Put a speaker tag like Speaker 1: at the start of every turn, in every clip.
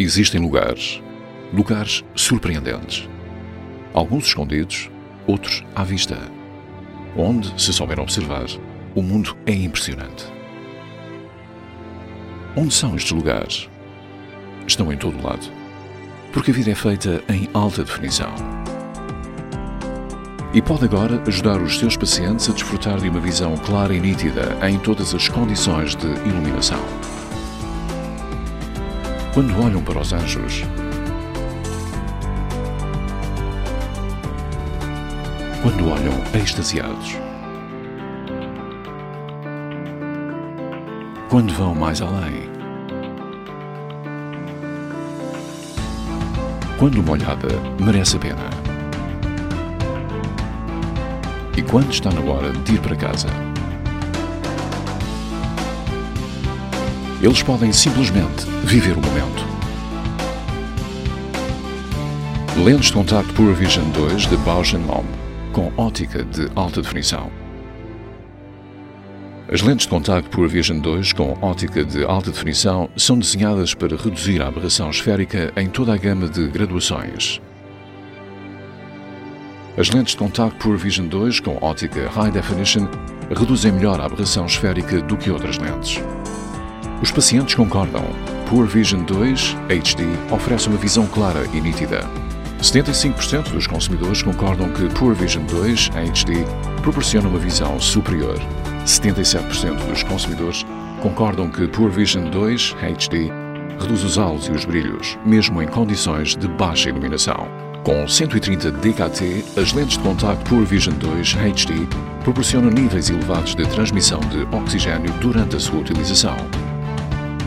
Speaker 1: Existem lugares, lugares surpreendentes. Alguns escondidos, outros à vista. Onde, se souber observar, o mundo é impressionante. Onde são estes lugares? Estão em todo lado. Porque a vida é feita em alta definição. E pode agora ajudar os seus pacientes a desfrutar de uma visão clara e nítida em todas as condições de iluminação. Quando olham para os anjos, quando olham extasiados, quando vão mais além, quando uma olhada merece a pena. E quando está na hora de ir para casa. Eles podem simplesmente viver o momento. Lentes de contacto Pure Vision 2 de Bausch Lomb, com ótica de alta definição. As lentes de contacto Pure Vision 2 com ótica de alta definição são desenhadas para reduzir a aberração esférica em toda a gama de graduações. As lentes de contacto Pure Vision 2 com ótica High Definition reduzem melhor a aberração esférica do que outras lentes. Os pacientes concordam. Pure Vision 2 HD oferece uma visão clara e nítida. 75% dos consumidores concordam que Pure Vision 2 HD proporciona uma visão superior. 77% dos consumidores concordam que Pure Vision 2 HD reduz os halos e os brilhos, mesmo em condições de baixa iluminação. Com 130 DKT, as lentes de contacto Pure Vision 2 HD proporcionam níveis elevados de transmissão de oxigênio durante a sua utilização.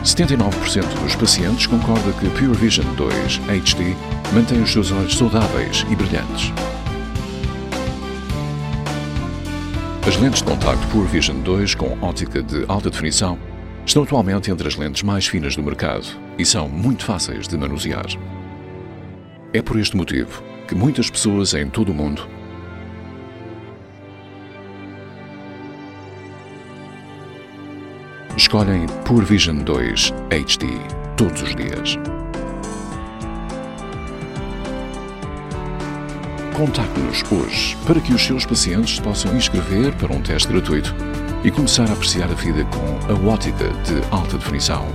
Speaker 1: 79% dos pacientes concorda que Pure Vision 2 HD mantém os seus olhos saudáveis e brilhantes. As lentes de contacto Pure Vision 2 com ótica de alta definição estão atualmente entre as lentes mais finas do mercado e são muito fáceis de manusear. É por este motivo que muitas pessoas em todo o mundo escolhem Pure Vision 2 HD todos os dias. Contacte-nos hoje para que os seus pacientes possam inscrever para um teste gratuito e começar a apreciar a vida com a ótica de alta definição.